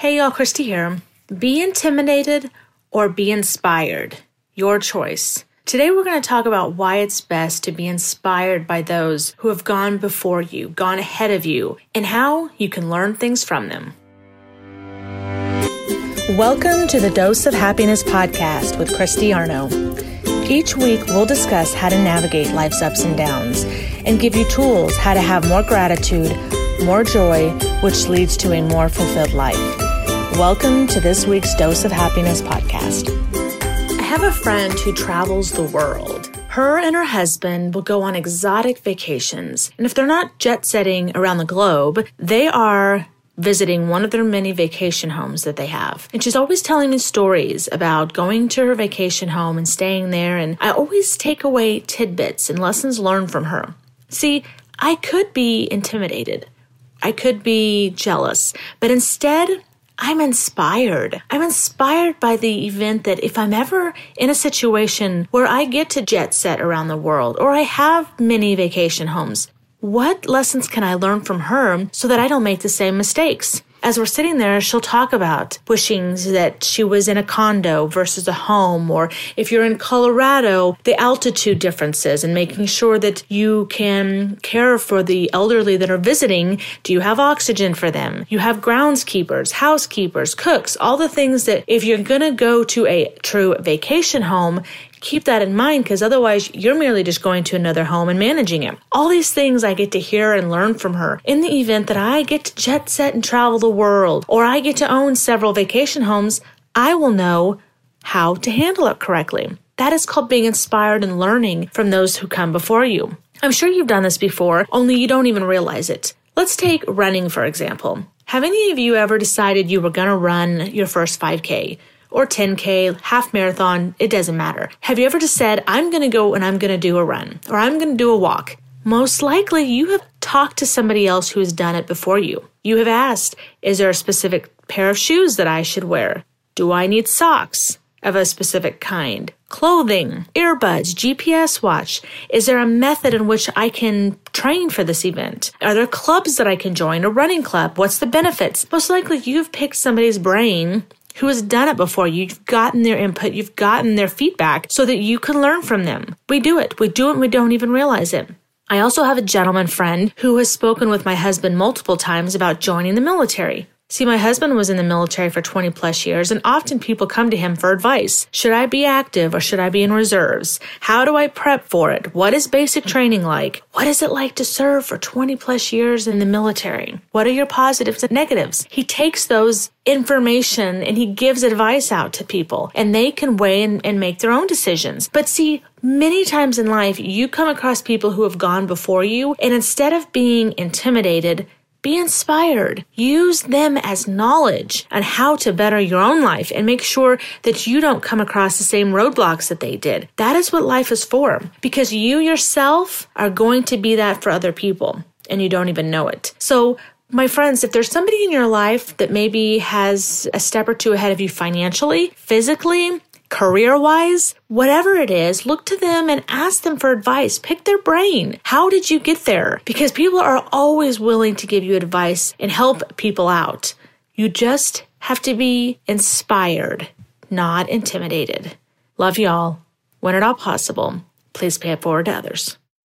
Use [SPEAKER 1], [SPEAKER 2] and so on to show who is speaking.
[SPEAKER 1] Hey y'all, Christy here. Be intimidated or be inspired. Your choice. Today we're going to talk about why it's best to be inspired by those who have gone before you, gone ahead of you, and how you can learn things from them. Welcome to the Dose of Happiness podcast with Christy Arno. Each week we'll discuss how to navigate life's ups and downs and give you tools how to have more gratitude, more joy, which leads to a more fulfilled life. Welcome to this week's Dose of Happiness podcast. I have a friend who travels the world. Her and her husband will go on exotic vacations. And if they're not jet setting around the globe, they are visiting one of their many vacation homes that they have. And she's always telling me stories about going to her vacation home and staying there. And I always take away tidbits and lessons learned from her. See, I could be intimidated. I could be jealous, but instead, I'm inspired. I'm inspired by the event that if I'm ever in a situation where I get to jet set around the world or I have many vacation homes, what lessons can I learn from her so that I don't make the same mistakes? As we're sitting there, she'll talk about wishing that she was in a condo versus a home, or if you're in Colorado, the altitude differences and making sure that you can care for the elderly that are visiting. Do you have oxygen for them? You have groundskeepers, housekeepers, cooks, all the things that if you're going to go to a true vacation home, keep that in mind because otherwise you're merely just going to another home and managing it. All these things I get to hear and learn from her in the event that I get to jet set and travel the world or I get to own several vacation homes, I will know how to handle it correctly. That is called being inspired and learning from those who come before you. I'm sure you've done this before, only you don't even realize it. Let's take running, for example. Have any of you ever decided you were going to run your first 5K? Or 10K, half marathon, it doesn't matter. Have you ever just said, I'm going to go and I'm going to do a run or I'm going to do a walk? Most likely you have talked to somebody else who has done it before you. You have asked, is there a specific pair of shoes that I should wear? Do I need socks of a specific kind? Clothing, earbuds, GPS watch. Is there a method in which I can train for this event? Are there clubs that I can join? A running club? What's the benefits? Most likely you've picked somebody's brain who has done it before. You've gotten their input, you've gotten their feedback so that you can learn from them. We do it. We do it and we don't even realize it. I also have a gentleman friend who has spoken with my husband multiple times about joining the military. See, my husband was in the military for 20 plus years, and often people come to him for advice. Should I be active or should I be in reserves? How do I prep for it? What is basic training like? What is it like to serve for 20 plus years in the military? What are your positives and negatives? He takes those information and he gives advice out to people, and they can weigh and, and make their own decisions. But see, Many times in life, you come across people who have gone before you, and instead of being intimidated, be inspired. Use them as knowledge on how to better your own life and make sure that you don't come across the same roadblocks that they did. That is what life is for because you yourself are going to be that for other people and you don't even know it. So my friends, if there's somebody in your life that maybe has a step or two ahead of you financially, physically, career wise, whatever it is, look to them and ask them for advice. Pick their brain. How did you get there? Because people are always willing to give you advice and help people out. You just have to be inspired, not intimidated. Love y'all. When at all possible, please pay it forward to others.